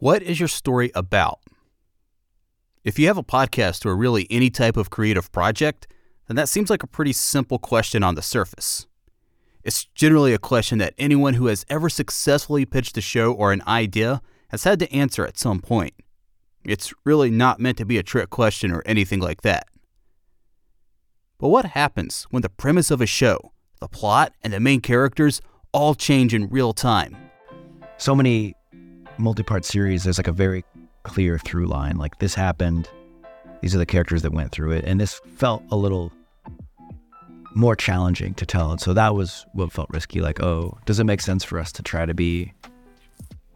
What is your story about? If you have a podcast or really any type of creative project, then that seems like a pretty simple question on the surface. It's generally a question that anyone who has ever successfully pitched a show or an idea has had to answer at some point. It's really not meant to be a trick question or anything like that. But what happens when the premise of a show, the plot, and the main characters all change in real time? So many multi part series, there's like a very clear through line. Like this happened, these are the characters that went through it. And this felt a little more challenging to tell. And so that was what felt risky. Like, oh, does it make sense for us to try to be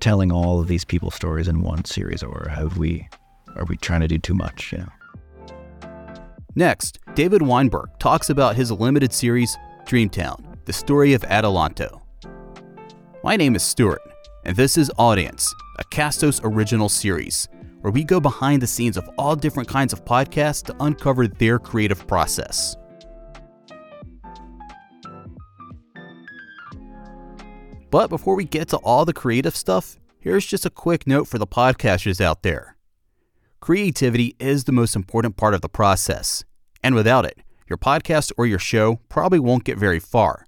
telling all of these people's stories in one series, or have we are we trying to do too much? You know. Next, David Weinberg talks about his limited series, Dreamtown, the story of Adelanto. My name is Stuart, and this is Audience, a Castos original series, where we go behind the scenes of all different kinds of podcasts to uncover their creative process. But before we get to all the creative stuff, here's just a quick note for the podcasters out there. Creativity is the most important part of the process, and without it, your podcast or your show probably won't get very far.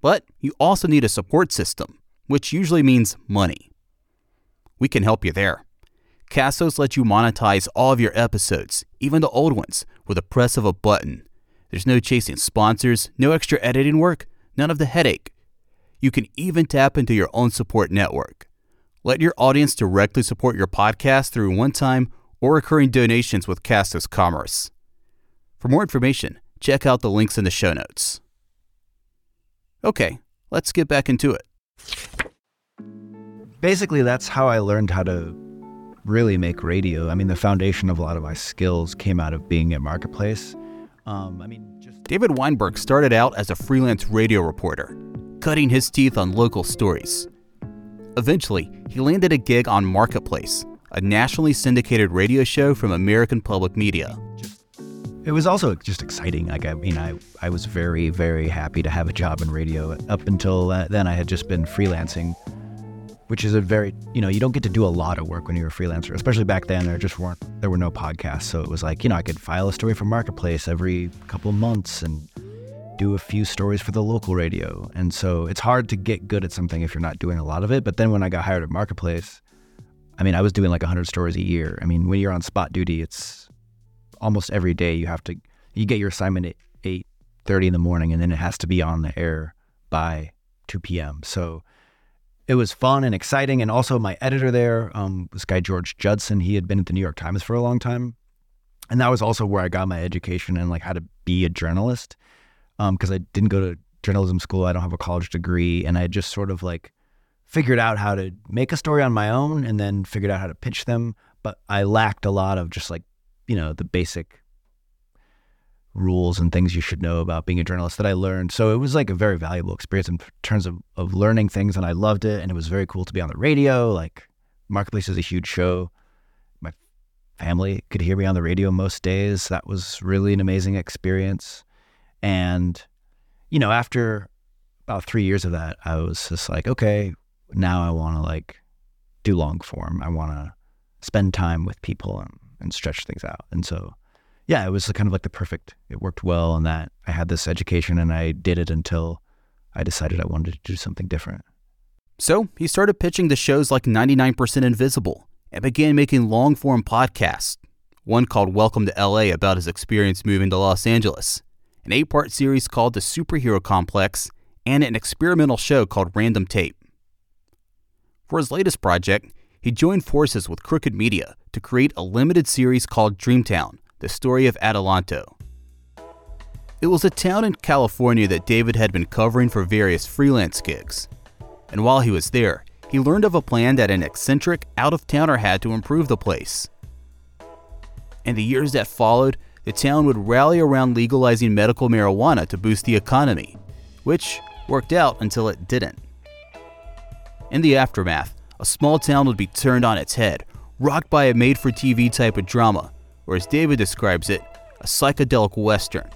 But you also need a support system, which usually means money. We can help you there. Castos lets you monetize all of your episodes, even the old ones, with a press of a button. There's no chasing sponsors, no extra editing work, none of the headache. You can even tap into your own support network. Let your audience directly support your podcast through one time or recurring donations with Castos Commerce. For more information, check out the links in the show notes. Okay, let's get back into it. Basically, that's how I learned how to really make radio. I mean, the foundation of a lot of my skills came out of being at Marketplace. Um, I mean, just David Weinberg started out as a freelance radio reporter cutting his teeth on local stories. Eventually, he landed a gig on Marketplace, a nationally syndicated radio show from American Public Media. It was also just exciting. Like I mean, I I was very very happy to have a job in radio. Up until then, I had just been freelancing, which is a very you know you don't get to do a lot of work when you're a freelancer. Especially back then, there just weren't there were no podcasts, so it was like you know I could file a story for Marketplace every couple of months and do a few stories for the local radio. And so it's hard to get good at something if you're not doing a lot of it. But then when I got hired at Marketplace, I mean, I was doing like 100 stories a year. I mean, when you're on spot duty, it's almost every day you have to you get your assignment at 8:30 in the morning and then it has to be on the air by 2 p.m. So it was fun and exciting. And also my editor there, um, this guy George Judson, he had been at the New York Times for a long time. And that was also where I got my education and like how to be a journalist because um, I didn't go to journalism school. I don't have a college degree, and I just sort of like figured out how to make a story on my own, and then figured out how to pitch them. But I lacked a lot of just like you know the basic rules and things you should know about being a journalist that I learned. So it was like a very valuable experience in terms of, of learning things and I loved it. And it was very cool to be on the radio. Like Marketplace is a huge show. My family could hear me on the radio most days. That was really an amazing experience. And, you know, after about three years of that, I was just like, okay, now I want to like do long form. I want to spend time with people and, and stretch things out. And so, yeah, it was kind of like the perfect, it worked well in that I had this education and I did it until I decided I wanted to do something different. So he started pitching the shows like 99% Invisible and began making long form podcasts. One called Welcome to LA about his experience moving to Los Angeles, an eight part series called The Superhero Complex, and an experimental show called Random Tape. For his latest project, he joined forces with Crooked Media to create a limited series called Dreamtown The Story of Adelanto. It was a town in California that David had been covering for various freelance gigs. And while he was there, he learned of a plan that an eccentric out of towner had to improve the place. In the years that followed, the town would rally around legalizing medical marijuana to boost the economy, which worked out until it didn't. In the aftermath, a small town would be turned on its head, rocked by a made for TV type of drama, or as David describes it, a psychedelic western,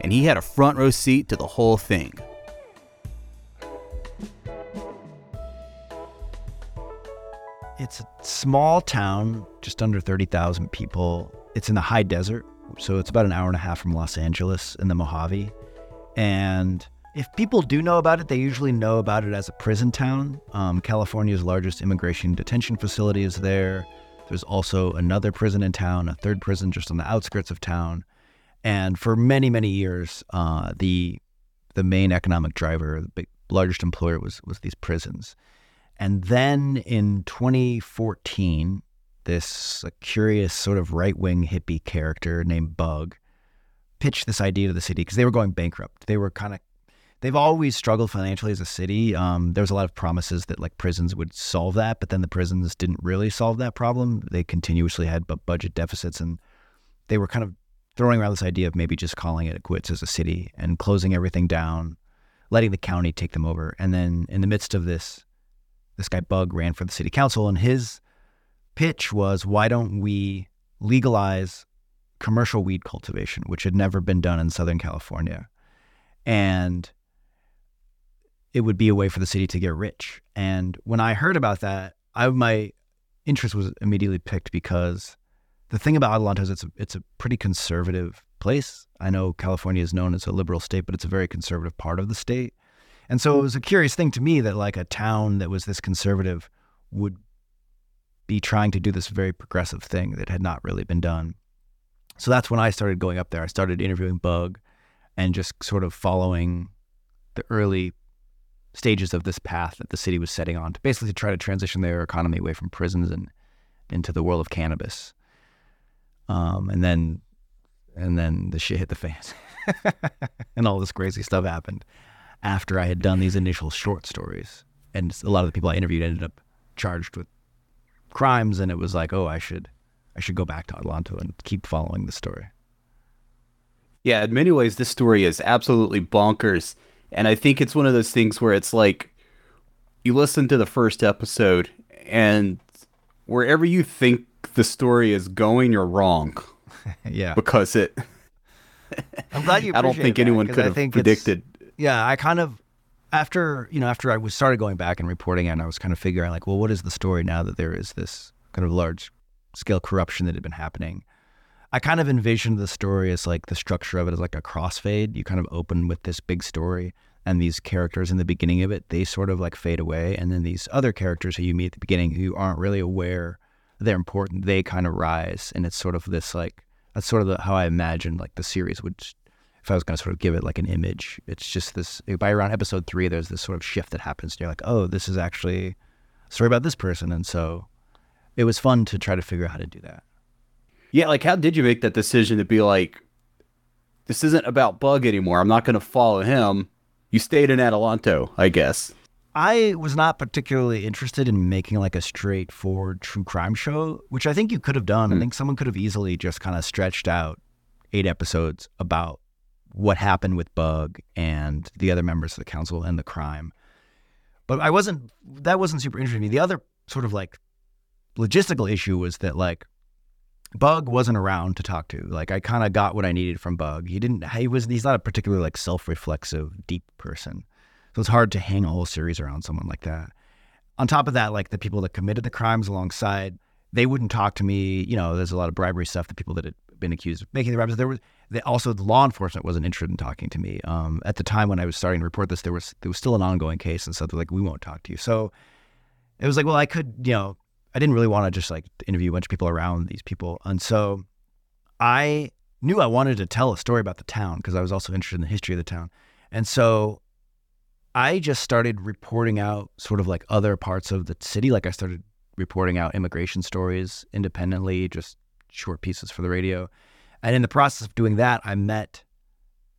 and he had a front row seat to the whole thing. it's a small town, just under 30,000 people. It's in the high desert, so it's about an hour and a half from Los Angeles in the Mojave. And if people do know about it, they usually know about it as a prison town. Um, California's largest immigration detention facility is there. There's also another prison in town, a third prison just on the outskirts of town. And for many, many years, uh, the the main economic driver, the big, largest employer was was these prisons. And then in 2014, this curious sort of right wing hippie character named Bug pitched this idea to the city because they were going bankrupt. They were kind of they've always struggled financially as a city. Um, there was a lot of promises that like prisons would solve that, but then the prisons didn't really solve that problem. They continuously had budget deficits, and they were kind of throwing around this idea of maybe just calling it quits as a city and closing everything down, letting the county take them over. And then in the midst of this, this guy Bug ran for the city council, and his pitch was, "Why don't we legalize commercial weed cultivation, which had never been done in Southern California?" And it would be a way for the city to get rich. And when I heard about that, I my interest was immediately picked because the thing about Adelanto is it's a, it's a pretty conservative place. I know California is known as a liberal state, but it's a very conservative part of the state. And so it was a curious thing to me that like a town that was this conservative would be trying to do this very progressive thing that had not really been done. So that's when I started going up there. I started interviewing Bug and just sort of following the early stages of this path that the city was setting on to basically try to transition their economy away from prisons and into the world of cannabis. Um, and then and then the shit hit the fans. and all this crazy stuff happened after I had done these initial short stories. And a lot of the people I interviewed ended up charged with crimes, and it was like, oh, I should, I should go back to Adelanto and keep following the story. Yeah, in many ways, this story is absolutely bonkers, and I think it's one of those things where it's like, you listen to the first episode, and wherever you think the story is going, you're wrong. yeah, because it. I'm glad you. I don't think that, anyone could have predicted yeah, I kind of after you know after I was started going back and reporting and I was kind of figuring like, well, what is the story now that there is this kind of large scale corruption that had been happening? I kind of envisioned the story as like the structure of it as like a crossfade. You kind of open with this big story and these characters in the beginning of it, they sort of like fade away. And then these other characters who you meet at the beginning who aren't really aware they're important, they kind of rise. And it's sort of this like, that's sort of the, how I imagined like the series would if I was going to sort of give it like an image, it's just this. By around episode three, there's this sort of shift that happens. And you're like, oh, this is actually a story about this person, and so it was fun to try to figure out how to do that. Yeah, like how did you make that decision to be like, this isn't about Bug anymore. I'm not going to follow him. You stayed in Adelanto, I guess. I was not particularly interested in making like a straightforward true crime show, which I think you could have done. Mm. I hmm. think someone could have easily just kind of stretched out eight episodes about what happened with Bug and the other members of the council and the crime. But I wasn't that wasn't super interesting to me. The other sort of like logistical issue was that like Bug wasn't around to talk to. Like I kind of got what I needed from Bug. He didn't he was he's not a particularly like self-reflexive deep person. So it's hard to hang a whole series around someone like that. On top of that, like the people that committed the crimes alongside, they wouldn't talk to me. You know, there's a lot of bribery stuff. The people that had been accused of making the bribes, there was the, also the law enforcement wasn't interested in talking to me. Um, at the time when I was starting to report this, there was there was still an ongoing case, and so they're like, we won't talk to you. So it was like, well, I could, you know, I didn't really want to just like interview a bunch of people around these people, and so I knew I wanted to tell a story about the town because I was also interested in the history of the town, and so I just started reporting out sort of like other parts of the city. Like I started reporting out immigration stories independently, just short pieces for the radio. And in the process of doing that, I met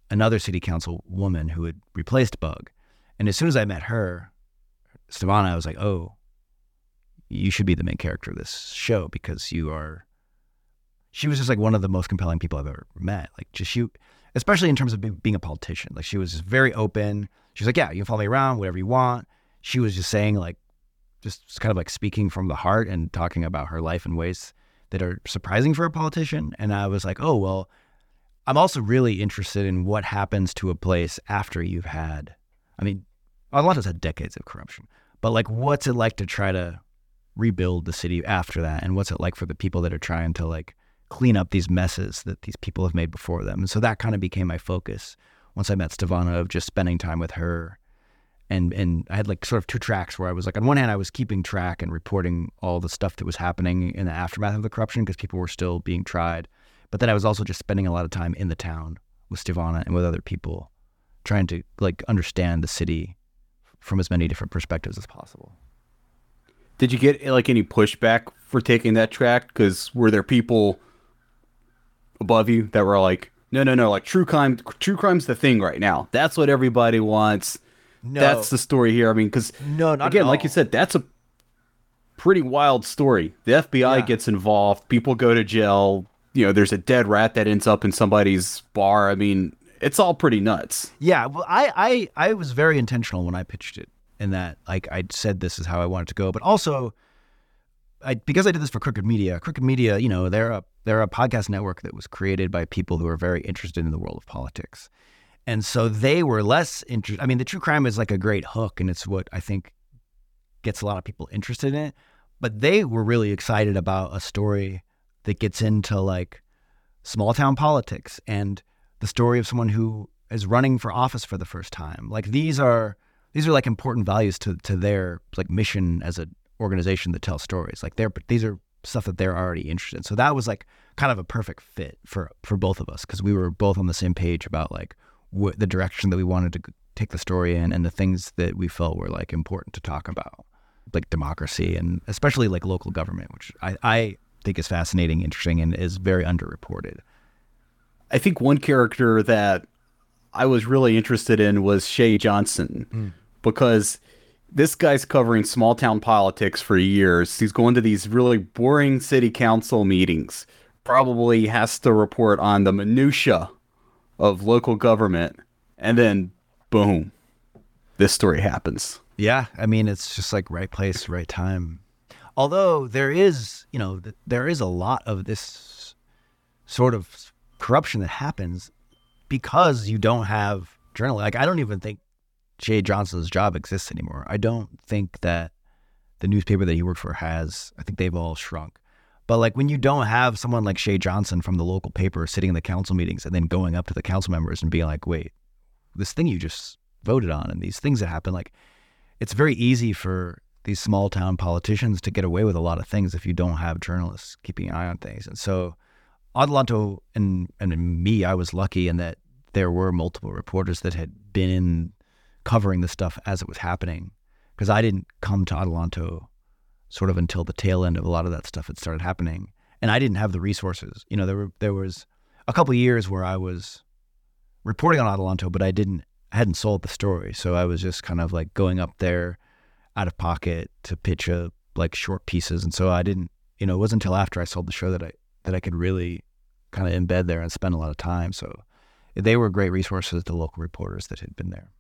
another city council woman who had replaced Bug. And as soon as I met her, Stevana, I was like, oh, you should be the main character of this show because you are. She was just like one of the most compelling people I've ever met. Like, just you, especially in terms of being a politician. Like, she was just very open. She was like, yeah, you can follow me around, whatever you want. She was just saying, like, just kind of like speaking from the heart and talking about her life in ways that are surprising for a politician. And I was like, oh, well, I'm also really interested in what happens to a place after you've had, I mean, Adelanto's had decades of corruption, but like, what's it like to try to rebuild the city after that? And what's it like for the people that are trying to like clean up these messes that these people have made before them? And so that kind of became my focus once i met stevana of just spending time with her. And and i had like sort of two tracks where i was like on one hand i was keeping track and reporting all the stuff that was happening in the aftermath of the corruption because people were still being tried. But then i was also just spending a lot of time in the town with stevana and with other people trying to like understand the city from as many different perspectives as possible did you get like any pushback for taking that track? Because were there people above you that were like, no, no, no, like true crime, true crime's the thing right now. That's what everybody wants. No. That's the story here. I mean, because no, again, like you said, that's a pretty wild story. The FBI yeah. gets involved. People go to jail. You know, there's a dead rat that ends up in somebody's bar. I mean, it's all pretty nuts. Yeah, well, I I I was very intentional when I pitched it in that like I said this is how I wanted to go, but also I because I did this for Crooked Media. Crooked Media, you know, they're a they're a podcast network that was created by people who are very interested in the world of politics. And so they were less interested. I mean, the true crime is like a great hook, and it's what I think gets a lot of people interested in it. But they were really excited about a story that gets into like small town politics and the story of someone who is running for office for the first time. Like these are these are like important values to to their like mission as an organization that tells stories. Like they're these are stuff that they're already interested in. So that was like kind of a perfect fit for for both of us because we were both on the same page about like what the direction that we wanted to take the story in and the things that we felt were like important to talk about, like democracy and especially like local government, which I, I think is fascinating, interesting, and is very underreported. I think one character that I was really interested in was Shea Johnson. Mm because this guy's covering small town politics for years. He's going to these really boring city council meetings. Probably has to report on the minutia of local government, and then boom, this story happens. Yeah, I mean it's just like right place, right time. Although there is, you know, there is a lot of this sort of corruption that happens because you don't have journalists. Like I don't even think Shea Johnson's job exists anymore. I don't think that the newspaper that he worked for has. I think they've all shrunk. But like when you don't have someone like Shea Johnson from the local paper sitting in the council meetings and then going up to the council members and being like, "Wait, this thing you just voted on and these things that happen," like it's very easy for these small town politicians to get away with a lot of things if you don't have journalists keeping an eye on things. And so Adelanto and and me, I was lucky in that there were multiple reporters that had been in covering the stuff as it was happening because I didn't come to Adelanto sort of until the tail end of a lot of that stuff had started happening, and I didn't have the resources. You know, there were there was a couple years where I was reporting on Adelanto, but I didn't I hadn't sold the story, so I was just kind of like going up there out of pocket to pitch a like short pieces, and so I didn't. You know, it wasn't until after I sold the show that I that I could really kind of embed there and spend a lot of time. So they were great resources, the local reporters that had been there.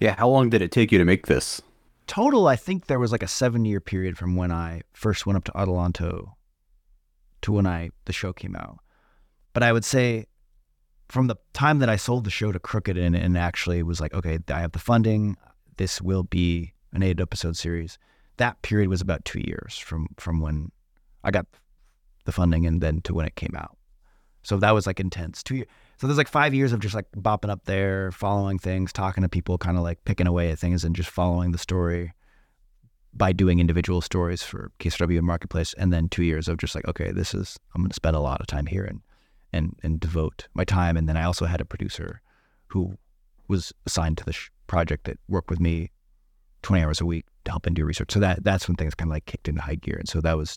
Yeah, how long did it take you to make this? Total, I think there was like a seven year period from when I first went up to Adelanto to when I the show came out. But I would say from the time that I sold the show to Crooked and, and actually was like, okay, I have the funding. This will be an eight episode series. That period was about two years from from when I got the funding and then to when it came out. So that was like intense. Two years. So there's like five years of just like bopping up there, following things, talking to people, kind of like picking away at things and just following the story by doing individual stories for KCRW and Marketplace. And then two years of just like, okay, this is, I'm going to spend a lot of time here and, and, and devote my time. And then I also had a producer who was assigned to the sh- project that worked with me 20 hours a week to help and do research. So that, that's when things kind of like kicked into high gear. And so that was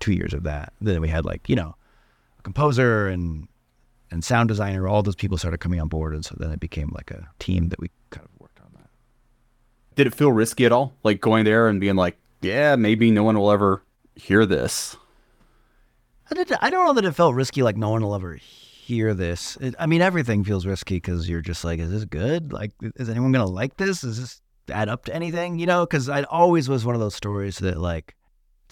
two years of that. Then we had like, you know, a composer and and sound designer, all those people started coming on board, and so then it became like a team that we kind of worked on that. Did it feel risky at all, like going there and being like, "Yeah, maybe no one will ever hear this"? I, did, I don't know that it felt risky, like no one will ever hear this. It, I mean, everything feels risky because you're just like, "Is this good? Like, is anyone gonna like this? Is this add up to anything?" You know? Because I always was one of those stories that like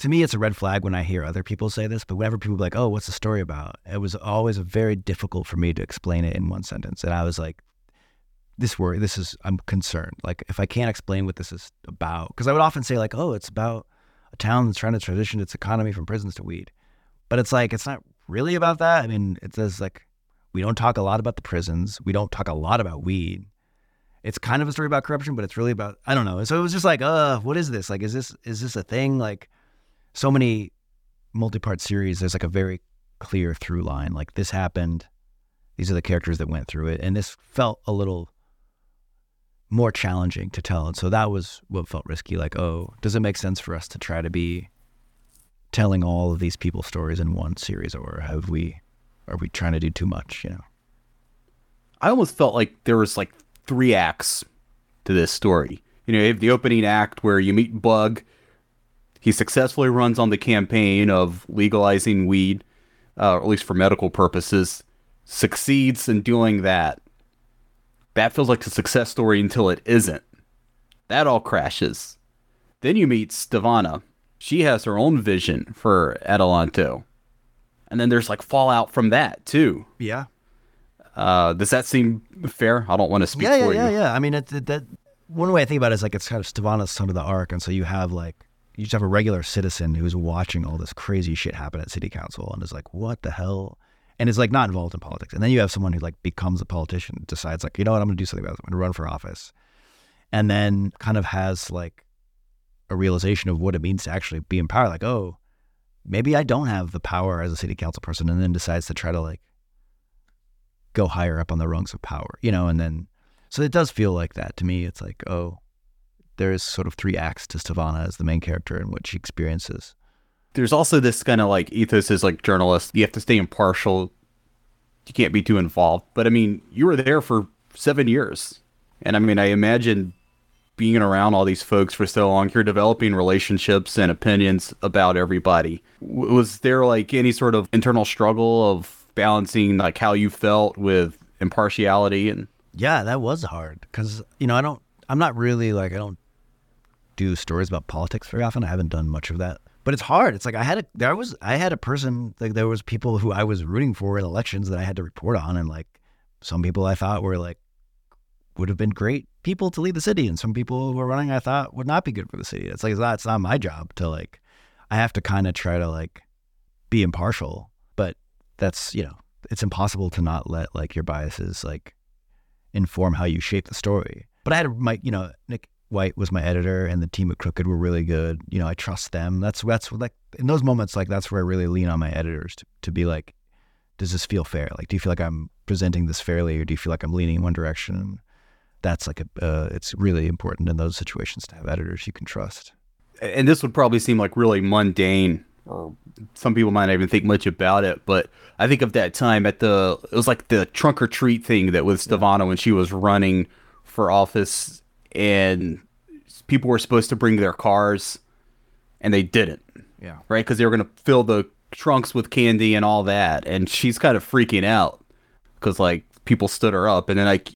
to me, it's a red flag when I hear other people say this, but whenever people are like, oh, what's the story about? It was always very difficult for me to explain it in one sentence. And I was like, this worry, this is, I'm concerned. Like, if I can't explain what this is about, because I would often say, like, oh, it's about a town that's trying to transition its economy from prisons to weed. But it's like it's not really about that. I mean, it says like we don't talk a lot about the prisons. We don't talk a lot about weed. It's kind of a story about corruption, but it's really about I don't know. So it was just like, uh, what is this? Like, is this is this a thing? Like, so many multi-part series. There's like a very clear through line. Like this happened. These are the characters that went through it, and this felt a little more challenging to tell. And so that was what felt risky. Like, oh, does it make sense for us to try to be telling all of these people's stories in one series, or have we, are we trying to do too much? You know. I almost felt like there was like three acts to this story. You know, you have the opening act where you meet Bug. He successfully runs on the campaign of legalizing weed, uh, or at least for medical purposes. Succeeds in doing that that feels like a success story until it isn't. That all crashes. Then you meet Stevana. She has her own vision for Adelanto. And then there's like fallout from that too. Yeah. Uh, does that seem fair? I don't want to speak yeah, for yeah, you. Yeah, yeah, I mean, it, it, that one way I think about it is like it's kind of Stevana's son of the arc, and so you have like you just have a regular citizen who's watching all this crazy shit happen at city council and is like, what the hell? and is like not involved in politics. And then you have someone who like becomes a politician, decides like, you know what, I'm going to do something about this. I'm going to run for office, and then kind of has like a realization of what it means to actually be in power. Like, oh, maybe I don't have the power as a city council person, and then decides to try to like go higher up on the rungs of power, you know. And then so it does feel like that to me. It's like, oh, there is sort of three acts to Stevana as the main character and what she experiences there's also this kind of like ethos as like journalist. You have to stay impartial. You can't be too involved. But I mean, you were there for seven years, and I mean, I imagine being around all these folks for so long, you're developing relationships and opinions about everybody. Was there like any sort of internal struggle of balancing like how you felt with impartiality and? Yeah, that was hard because you know I don't. I'm not really like I don't do stories about politics very often. I haven't done much of that but it's hard. It's like I had a there was I had a person like there was people who I was rooting for in elections that I had to report on, and like some people I thought were like would have been great people to lead the city, and some people who were running I thought would not be good for the city. It's like it's not, it's not my job to like I have to kind of try to like be impartial, but that's you know it's impossible to not let like your biases like inform how you shape the story. But I had my you know Nick White was my editor, and the team at Crooked were really good. You know, I trust them. That's that's like in those moments, like that's where I really lean on my editors to to be like, does this feel fair? Like, do you feel like I'm presenting this fairly, or do you feel like I'm leaning in one direction? That's like a uh, it's really important in those situations to have editors you can trust. And this would probably seem like really mundane, or some people might not even think much about it. But I think of that time at the it was like the trunk or treat thing that with Stevana yeah. when she was running for office and people were supposed to bring their cars and they didn't. Yeah. Right? Because they were going to fill the trunks with candy and all that. And she's kind of freaking out because, like, people stood her up. And then, like,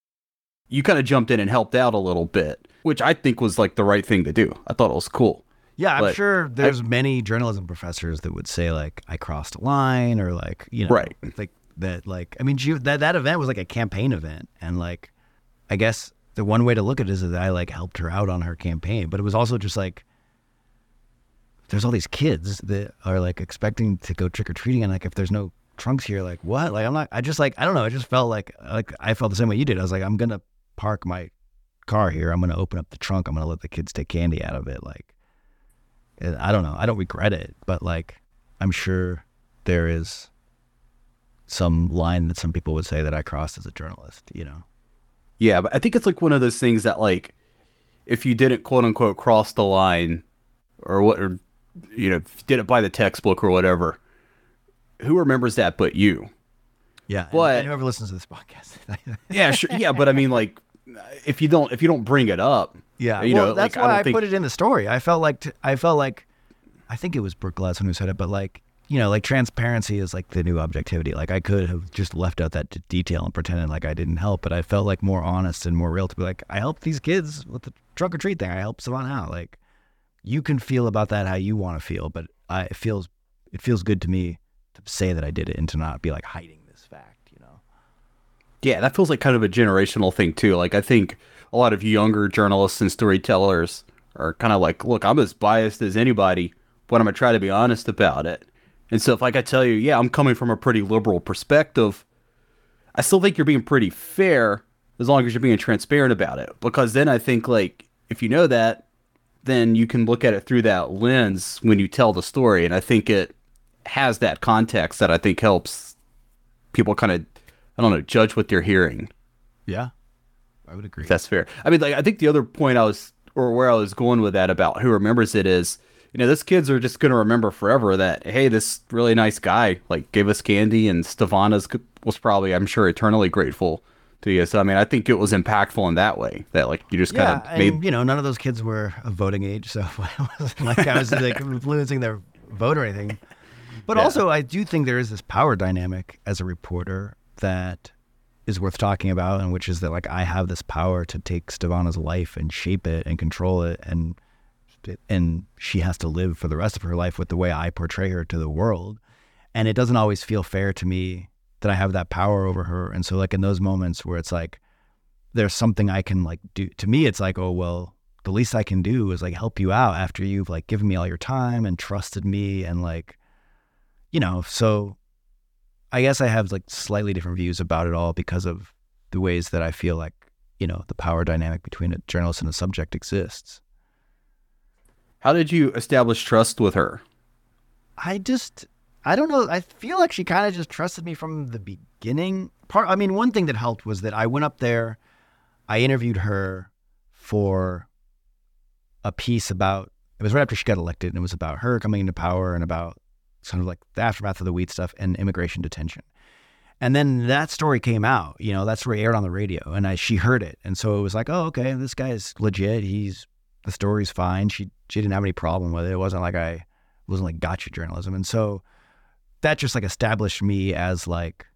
you kind of jumped in and helped out a little bit, which I think was, like, the right thing to do. I thought it was cool. Yeah, I'm sure there's I, many journalism professors that would say, like, I crossed a line or, like, you know, right. like, that, like, I mean, that, that event was like a campaign event. And, like, I guess the one way to look at it is that I like helped her out on her campaign, but it was also just like there's all these kids that are like expecting to go trick or treating, and like if there's no trunks here, like what? Like I'm not. I just like I don't know. I just felt like like I felt the same way you did. I was like I'm gonna park my car here. I'm gonna open up the trunk. I'm gonna let the kids take candy out of it. Like I don't know. I don't regret it, but like I'm sure there is some line that some people would say that I crossed as a journalist. You know. Yeah, but I think it's like one of those things that like if you didn't quote unquote cross the line or what or you know, did it by the textbook or whatever, who remembers that but you? Yeah, but and whoever listens to this podcast. yeah, sure. Yeah, but I mean like if you don't if you don't bring it up, yeah, you well, know, that's like, why I, I think... put it in the story. I felt like t- I felt like I think it was Brooke Gladstone who said it, but like you know, like transparency is like the new objectivity. Like I could have just left out that d- detail and pretended like I didn't help, but I felt like more honest and more real to be like, I helped these kids with the trunk or treat thing. I helped someone out. Like you can feel about that how you want to feel, but I, it feels it feels good to me to say that I did it and to not be like hiding this fact, you know. Yeah, that feels like kind of a generational thing too. Like I think a lot of younger journalists and storytellers are kind of like, look, I'm as biased as anybody but I'm gonna try to be honest about it. And so if like I tell you, yeah, I'm coming from a pretty liberal perspective, I still think you're being pretty fair as long as you're being transparent about it. Because then I think like if you know that, then you can look at it through that lens when you tell the story. And I think it has that context that I think helps people kind of I don't know, judge what they're hearing. Yeah. I would agree. That's fair. I mean, like I think the other point I was or where I was going with that about who remembers it is, you know, those kids are just going to remember forever that hey, this really nice guy like gave us candy, and Stevana's was probably, I'm sure, eternally grateful to you. So I mean, I think it was impactful in that way that like you just yeah, kind of made. you know, none of those kids were of voting age, so it wasn't like I was like influencing their vote or anything. But Yeah. also, I do think there is this power dynamic as a reporter that is worth talking about, and which is that like I have this power to take Stevana's life and shape it and control it, and and she has to live for the rest of her life with the way I portray her to the world, and it doesn't always feel fair to me that I have that power over her, and so like in those moments where it's like there's something I can like do to me, it's like oh well. The least I can do is like help you out after you've like given me all your time and trusted me and like you know, so I guess I have like slightly different views about it all because of the ways that I feel like, you know, the power dynamic between a journalist and a subject exists. How did you establish trust with her? I just I don't know. I feel like she kind of just trusted me from the beginning. Part I mean, one thing that helped was that I went up there, I interviewed her for a piece about it was right after she got elected and it was about her coming into power and about sort of like the aftermath of the weed stuff and immigration detention. And then that story came out, you know, that story aired on the radio and I she heard it. And so it was like, oh, okay, this guy is legit. He's the story's fine. She she didn't have any problem with it. It wasn't like I wasn't like gotcha journalism. And so that just like established me as like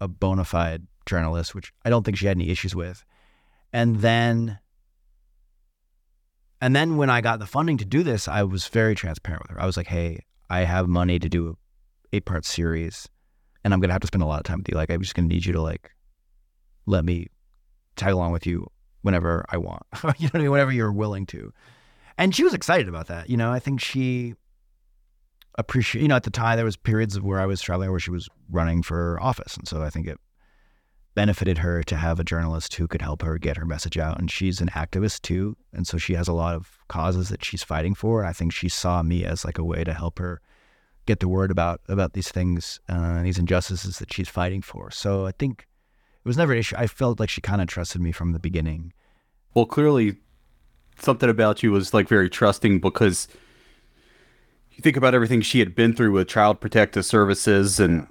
a bona fide journalist, which I don't think she had any issues with. And then and then when I got the funding to do this, I was very transparent with her. I was like, hey, I have money to do a eight part series and I'm gonna have to spend a lot of time with you. Like I'm just gonna need you to like let me tag along with you whenever I want. you know what I mean? Whenever you're willing to. And she was excited about that. You know, I think she appreciate you know, at the time there was periods of where I was traveling where she was running for office. And so I think it benefited her to have a journalist who could help her get her message out. And she's an activist too. And so she has a lot of causes that she's fighting for. And I think she saw me as like a way to help her get the word about about these things, uh, these injustices that she's fighting for. So I think it was never an issue. I felt like she kind of trusted me from the beginning. Well, clearly, something about you was like very trusting because you think about everything she had been through with Child Protective Services and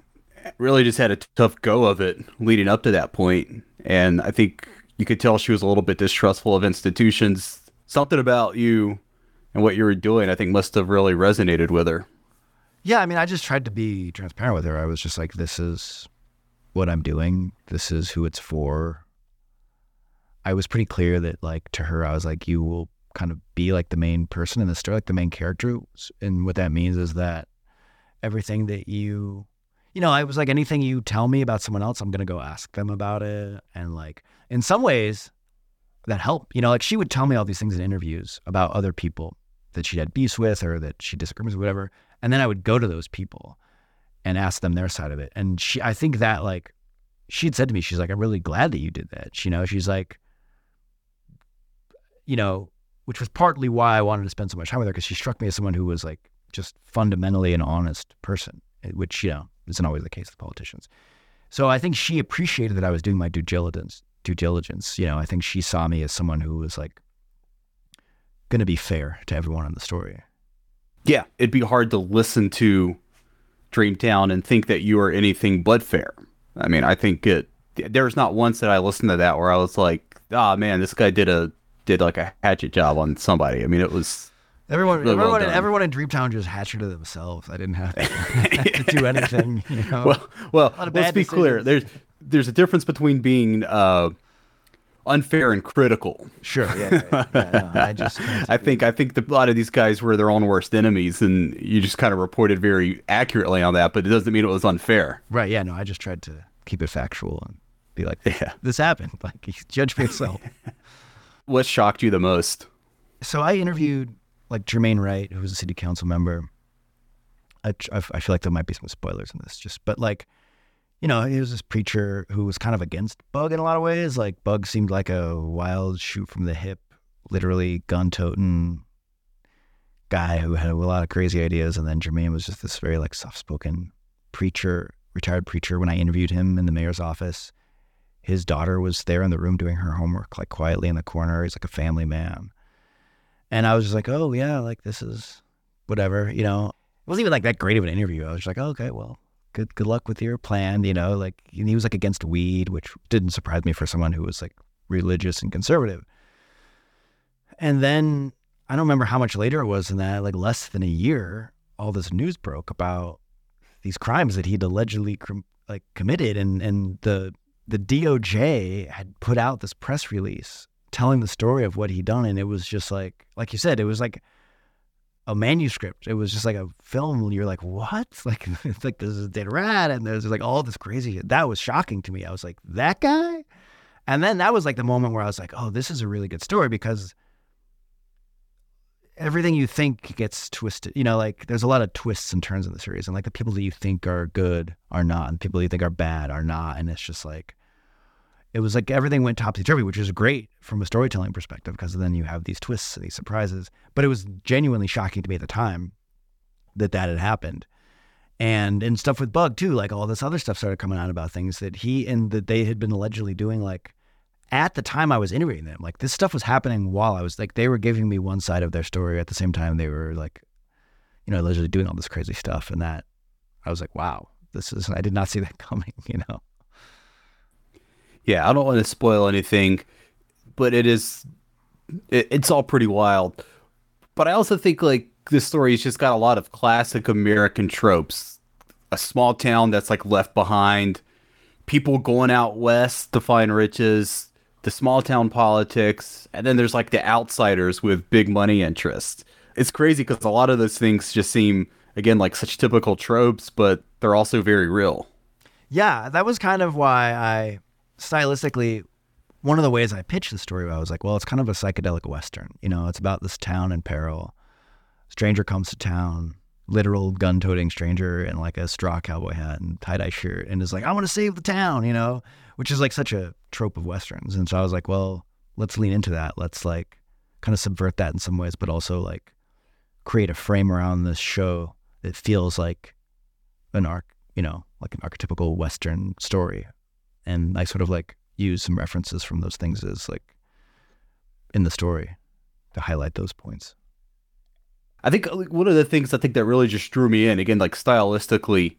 really just had a tough go of it leading up to that point. And I think you could tell she was a little bit distrustful of institutions. Something about you and what you were doing, I think, must have really resonated with her. Yeah, I mean, I just tried to be transparent with her. I was just like, this is what I'm doing. This is who it's for. I was pretty clear that, like, to her, I was like, you will kind of be like the main person in the story, like the main character. And what that means is that everything that you, you know, I was like, anything you tell me about someone else, I'm going to go ask them about it. And, like, in some ways, that helped. You know, like, she would tell me all these things in interviews about other people that she had beefs with or that she disagrees with, whatever. And then I would go to those people and ask them their side of it. And she, I think that like, she had said to me, she's like, I'm really glad that you did that. You know, she's like, you know, which was partly why I wanted to spend so much time with her because she struck me as someone who was like just fundamentally an honest person, eh, which, you know, isn't always the case with politicians. So I think she appreciated that I was doing my due diligence. Due diligence, you know, I think she saw me as someone who was like going to be fair to everyone in the story. Yeah, it'd be hard to listen to Dreamtown and think that you are anything but fair. I mean, I think it. There's not once that I listened to that where I was like, "Ah, man, this guy did a did like a hatchet job on somebody." I mean, it was Everyone, Really well everyone, done. everyone in Dreamtown just hatcheted themselves. I didn't have to, to do anything. You know? well, well. Let's be clear. There's there's a difference between being uh, unfair and critical. sure. Yeah, yeah, yeah, no, I just. I think I think the, a lot of these guys were their own worst enemies, and you just kind of reported very accurately on that. But it doesn't mean it was unfair. Right. Yeah. No. I just tried to keep it factual and be like, Yeah. this happened. Like, judge for yourself. What shocked you the most? so I interviewed like Jermaine Wright, who was a city council member. I, I feel like there might be some spoilers in this, just but like, you know, he was this preacher who was kind of against Bug in a lot of ways. Like Bug seemed like a wild shoot from the hip, literally gun toting guy who had a lot of crazy ideas, and then Jermaine was just this very like soft spoken preacher, retired preacher. When I interviewed him in the mayor's office, his daughter was there in the room doing her homework, like quietly in the corner. He's like a family man. And I was just like, oh, yeah, like this is whatever, you know. It wasn't even like that great of an interview. I was just like, oh, okay, well, good good luck with your plan, you know. Like he was like against weed, which didn't surprise me for someone who was like religious and conservative. And then I don't remember how much later it was than that, like less than a year, all this news broke about these crimes that he'd allegedly like committed, and and the the DOJ had put out this press release telling the story of what he'd done, and it was just like, like you said, it was like a manuscript. It was just like a film. You're like, what? Like, it's like this is dead rat, and there's like all this crazy. That was shocking to me. I was like, that guy, and then that was like the moment where I was like, oh, this is a really good story because everything you think gets twisted. You know, like there's a lot of twists and turns in the series, and like the people that you think are good are not, and people that you think are bad are not, and it's just like it was like everything went topsy turvy, which is great from a storytelling perspective because then you have these twists and these surprises. But it was genuinely shocking to me at the time that that had happened. And and stuff with Bug too, like all this other stuff started coming out about things that he and that they had been allegedly doing like at the time I was interviewing them, like this stuff was happening while I was like they were giving me one side of their story at the same time they were like, you know, allegedly doing all this crazy stuff, and that I was like, wow, this is I did not see that coming, you know. Yeah, I don't want to spoil anything, but it is it, it's all pretty wild. But I also think like this story has just got a lot of classic American tropes. A small town that's like left behind, people going out west to find riches, the small town politics, and then there's like the outsiders with big money interests. It's crazy because a lot of those things just seem, again, like such typical tropes, but they're also very real. Yeah, that was kind of why I, stylistically, one of the ways I pitched the story, I was like, well, it's kind of a psychedelic Western. You know, it's about this town in peril. Stranger comes to town, literal gun toting stranger in like a straw cowboy hat and tie dye shirt, and is like, I want to save the town, you know? which is like such a trope of westerns. And so I was like, well, let's lean into that. Let's like kind of subvert that in some ways, but also like create a frame around this show that feels like an arc, you know, like an archetypical western story. And I sort of like use some references from those things as like in the story to highlight those points. I think one of the things I think that really just drew me in, again, like stylistically,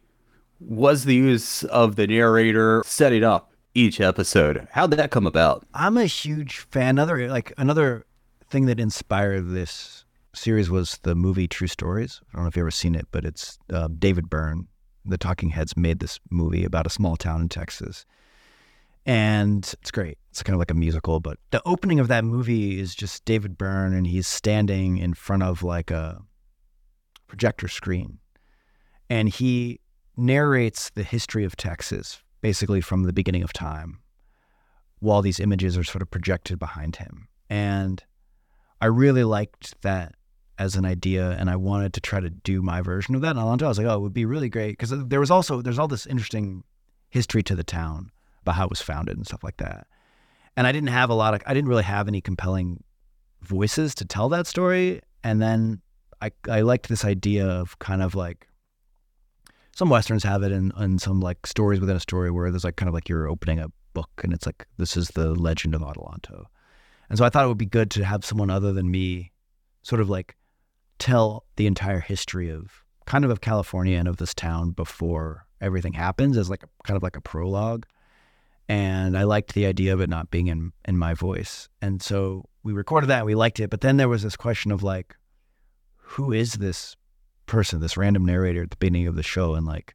was the use of the narrator setting up each episode. How did that come about? I'm a huge fan. Another like another thing that inspired this series was the movie True Stories. I don't know if you've ever seen it, but it's uh, David Byrne. The Talking Heads made this movie about a small town in Texas, and it's great. It's kind of like a musical, but the opening of that movie is just David Byrne, and he's standing in front of like a projector screen, and he narrates the history of Texas basically from the beginning of time while these images are sort of projected behind him. And I really liked that as an idea and I wanted to try to do my version of that. And I was like, oh, it would be really great. Because there was also, there's all this interesting history to the town about how it was founded and stuff like that. And I didn't have a lot of, I didn't really have any compelling voices to tell that story. And then I, I liked this idea of kind of like some westerns have it and and some like stories within a story where there's like kind of like you're opening a book and it's like this is the legend of Adelanto. And so I thought it would be good to have someone other than me sort of like tell the entire history of kind of of California and of this town before everything happens as like a, kind of like a prologue. And I liked the idea of it not being in in my voice. And so we recorded that and we liked it, but then there was this question of like who is this person, this random narrator at the beginning of the show, and like,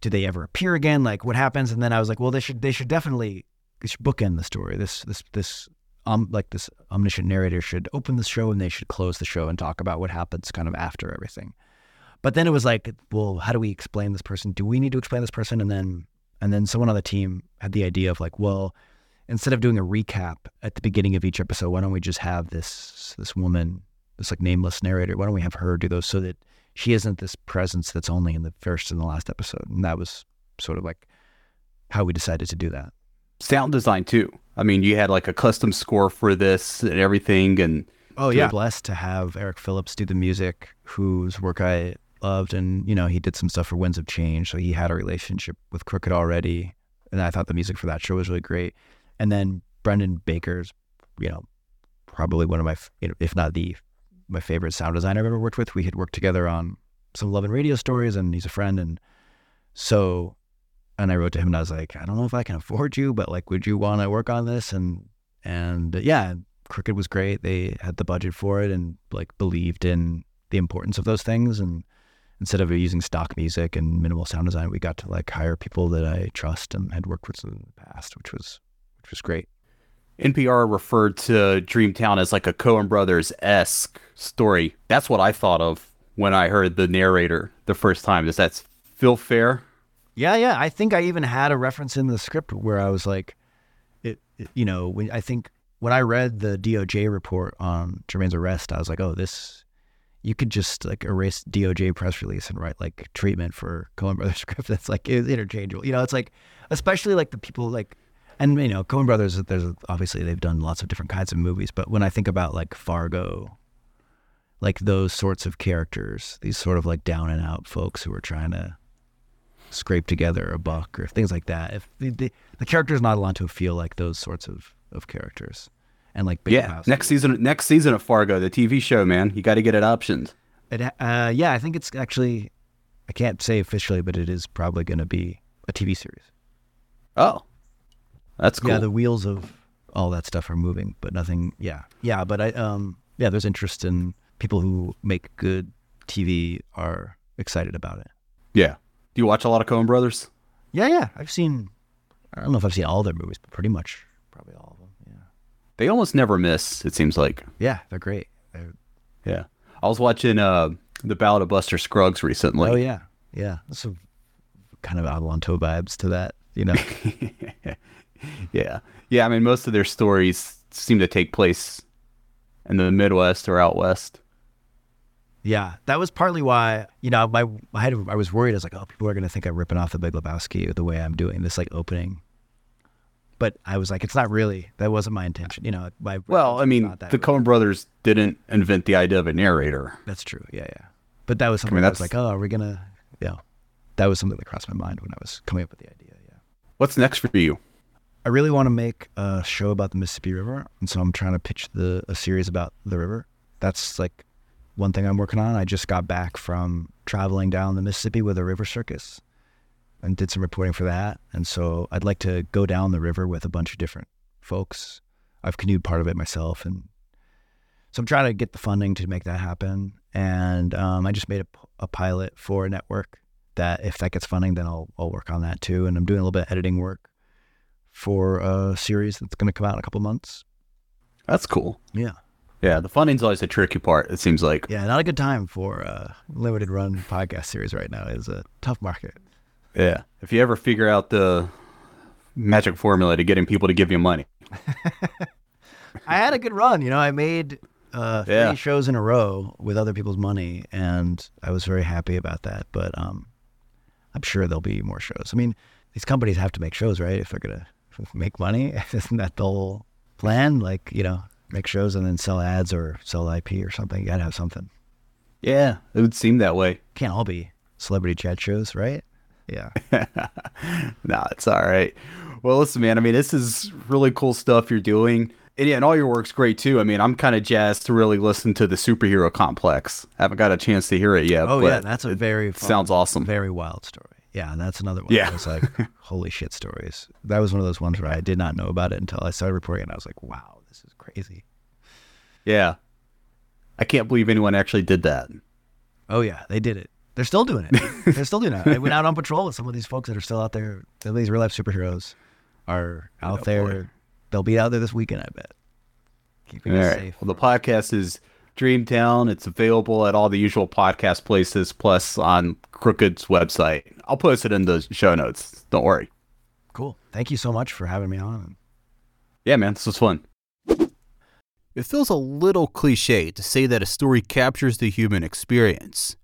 do they ever appear again? Like, what happens? And then I was like, well, they should they should definitely they should bookend the story. This this this um like this omniscient narrator should open the show and they should close the show and talk about what happens kind of after everything. But then it was like, well, how do we explain this person? Do we need to explain this person? And then and then someone on the team had the idea of like, well, instead of doing a recap at the beginning of each episode, why don't we just have this this woman this like nameless narrator. Why don't we have her do those so that she isn't this presence that's only in the first and the last episode? And that was sort of like how we decided to do that. Sound design too. I mean, you had like a custom score for this and everything, and oh yeah, blessed to have Eric Phillips do the music, whose work I loved, and you know he did some stuff for Winds of Change, so he had a relationship with Crooked already, and I thought the music for that show was really great. And then Brendan Baker's, you know, probably one of my, if not the my favorite sound designer I've ever worked with. We had worked together on some Love and Radio stories, and he's a friend, and so and I wrote to him and I was like, I don't know if I can afford you, but like, would you want to work on this? And and uh, yeah, Crooked was great. They had the budget for it and like believed in the importance of those things. And instead of using stock music and minimal sound design, we got to like hire people that I trust and had worked with in the past, which was which was great. NPR referred to Dreamtown as like a Coen Brothers esque story. That's what I thought of when I heard the narrator the first time. Does that feel fair? Yeah, yeah. I think I even had a reference in the script where I was like, it, it you know, when I think when I read the DOJ report on Jermaine's arrest, I was like, oh, this, you could just like erase DOJ press release and write like treatment for Coen Brothers script. That's like it's interchangeable. You know, it's like, especially like the people like, and you know, Coen Brothers. There's obviously they've done lots of different kinds of movies, but when I think about like Fargo, like those sorts of characters, these sort of like down and out folks who are trying to scrape together a buck or things like that. If the, the, the Adelanto feel like those sorts of, of characters, and like Big yeah, next season, next season of Fargo, the TV show, man, you got to get it optioned. It, uh, yeah, I think it's actually, I can't say officially, but it is probably going to be a TV series. Oh, that's cool. Yeah, the wheels of all that stuff are moving, but nothing. Yeah, yeah, but I um yeah, there's interest in people who make good TV are excited about it. Yeah. Do you watch a lot of Coen Brothers? Yeah, yeah. I've seen. I don't know if I've seen all their movies, but pretty much, probably all of them. Yeah. They almost never miss. It seems like. Yeah, they're great. They're... Yeah, I was watching uh, the Ballad of Buster Scruggs recently. Oh yeah, yeah. Some kind of Adelanto vibes to that, you know. yeah, yeah. I mean, most of their stories seem to take place in the Midwest or out west. Yeah, that was partly why you know my I had I was worried. I was like, oh, people are gonna think I'm ripping off the Big Lebowski the way I'm doing this like opening. But I was like, it's not really. That wasn't my intention. You know, my well, I mean, the Coen brothers didn't invent the idea of a narrator. That's true. Yeah, yeah. But that was something I, mean, I was like, oh, are we gonna? Yeah, that was something that crossed my mind when I was coming up with the idea. Yeah. What's next for you? I really want to make a show about the Mississippi River, and so I'm trying to pitch the a series about the river. That's like one thing I'm working on. I just got back from traveling down the Mississippi with a river circus and did some reporting for that. And so I'd like to go down the river with a bunch of different folks. I've canoed part of it myself. And so I'm trying to get the funding to make that happen. And um, I just made a, a, pilot for a network that if that gets funding, then I'll, I'll work on that too. And I'm doing a little bit of editing work for a series that's going to come out in a couple months. That's cool. Yeah. Yeah, the funding's always the tricky part. It seems like. Yeah, not a good time for a limited run podcast series right now. It's a tough market. Yeah, if you ever figure out the magic formula to getting people to give you money. I had a good run. You know, I made uh, three yeah. shows in a row with other people's money, and I was very happy about that. But um, I'm sure there'll be more shows. I mean, these companies have to make shows, right? If they're gonna make money, isn't that the whole plan? Like, you know, make shows and then sell ads or sell IP or something. You gotta have something. Yeah, it would seem that way. Can't all be celebrity chat shows, right? Yeah. nah, it's all right. Well, listen, man. I mean, this is really cool stuff you're doing. And yeah, and all your work's great too. I mean, I'm kind of jazzed to really listen to the superhero complex. I haven't got a chance to hear it yet. Oh yeah, that's a very fun, sounds awesome. Very wild story. Yeah, and that's another one. Yeah, it's like holy shit stories. That was one of those ones where I did not know about it until I started reporting, and I was like, wow, this is crazy. Yeah. I can't believe anyone actually did that. Oh yeah, they did it. They're still doing it. They're still doing it. I went out on patrol with some of these folks that are still out there. Some of these real life superheroes are out oh, there. Boy. They'll be out there this weekend, I bet. Keeping all us right. safe. Well, the podcast is Dreamtown. It's available at all the usual podcast places, plus on Crooked's website. I'll post it in the show notes. Don't worry. Cool. Thank you so much for having me on. Yeah, man. This was fun. It feels a little cliche to say that a story captures the human experience,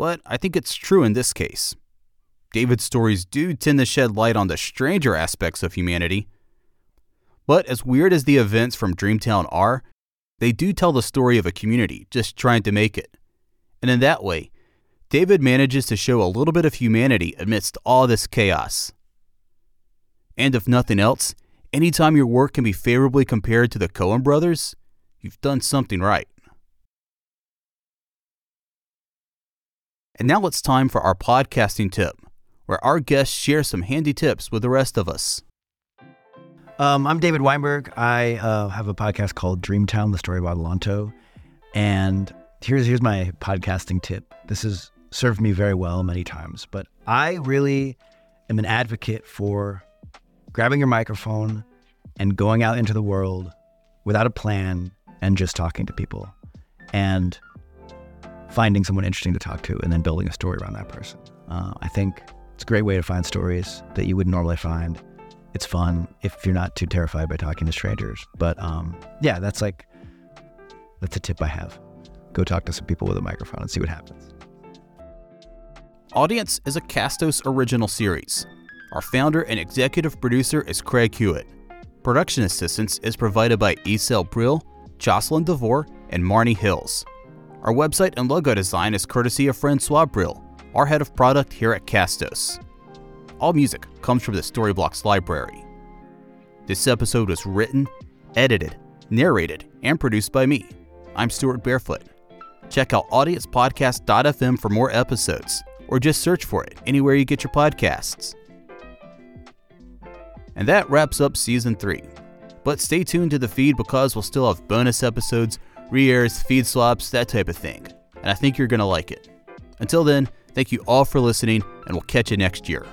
but I think it's true in this case. David's stories do tend to shed light on the stranger aspects of humanity. But as weird as the events from Dreamtown are, they do tell the story of a community just trying to make it. And in that way, David manages to show a little bit of humanity amidst all this chaos. And if nothing else, anytime your work can be favorably compared to the Coen brothers, you've done something right. And now it's time for our podcasting tip where our guests share some handy tips with the rest of us. Um, I'm David Weinberg. I uh, have a podcast called Dreamtown: The Story of Adelanto, and here's here's my podcasting tip. This has served me very well many times, but I really am an advocate for grabbing your microphone and going out into the world without a plan and just talking to people and finding someone interesting to talk to and then building a story around that person. Uh, I think it's a great way to find stories that you wouldn't normally find. It's fun if you're not too terrified by talking to strangers. But um, yeah, that's like that's a tip I have. Go talk to some people with a microphone and see what happens. Audience is a Castos original series. Our founder and executive producer is Craig Hewitt. Production assistance is provided by Isel Brill, Jocelyn DeVore, and Marnie Hills. Our website and logo design is courtesy of Francois Brill our head of product here at Castos. All music comes from the Storyblocks library. This episode was written, edited, narrated, and produced by me. I'm Stuart Barefoot. Check out audiencepodcast.fm for more episodes, or just search for it anywhere you get your podcasts. And that wraps up season 3. But stay tuned to the feed because we'll still have bonus episodes, re airs, feed swaps, that type of thing. And I think you're going to like it. Until then, Thank you all for listening, and we'll catch you next year.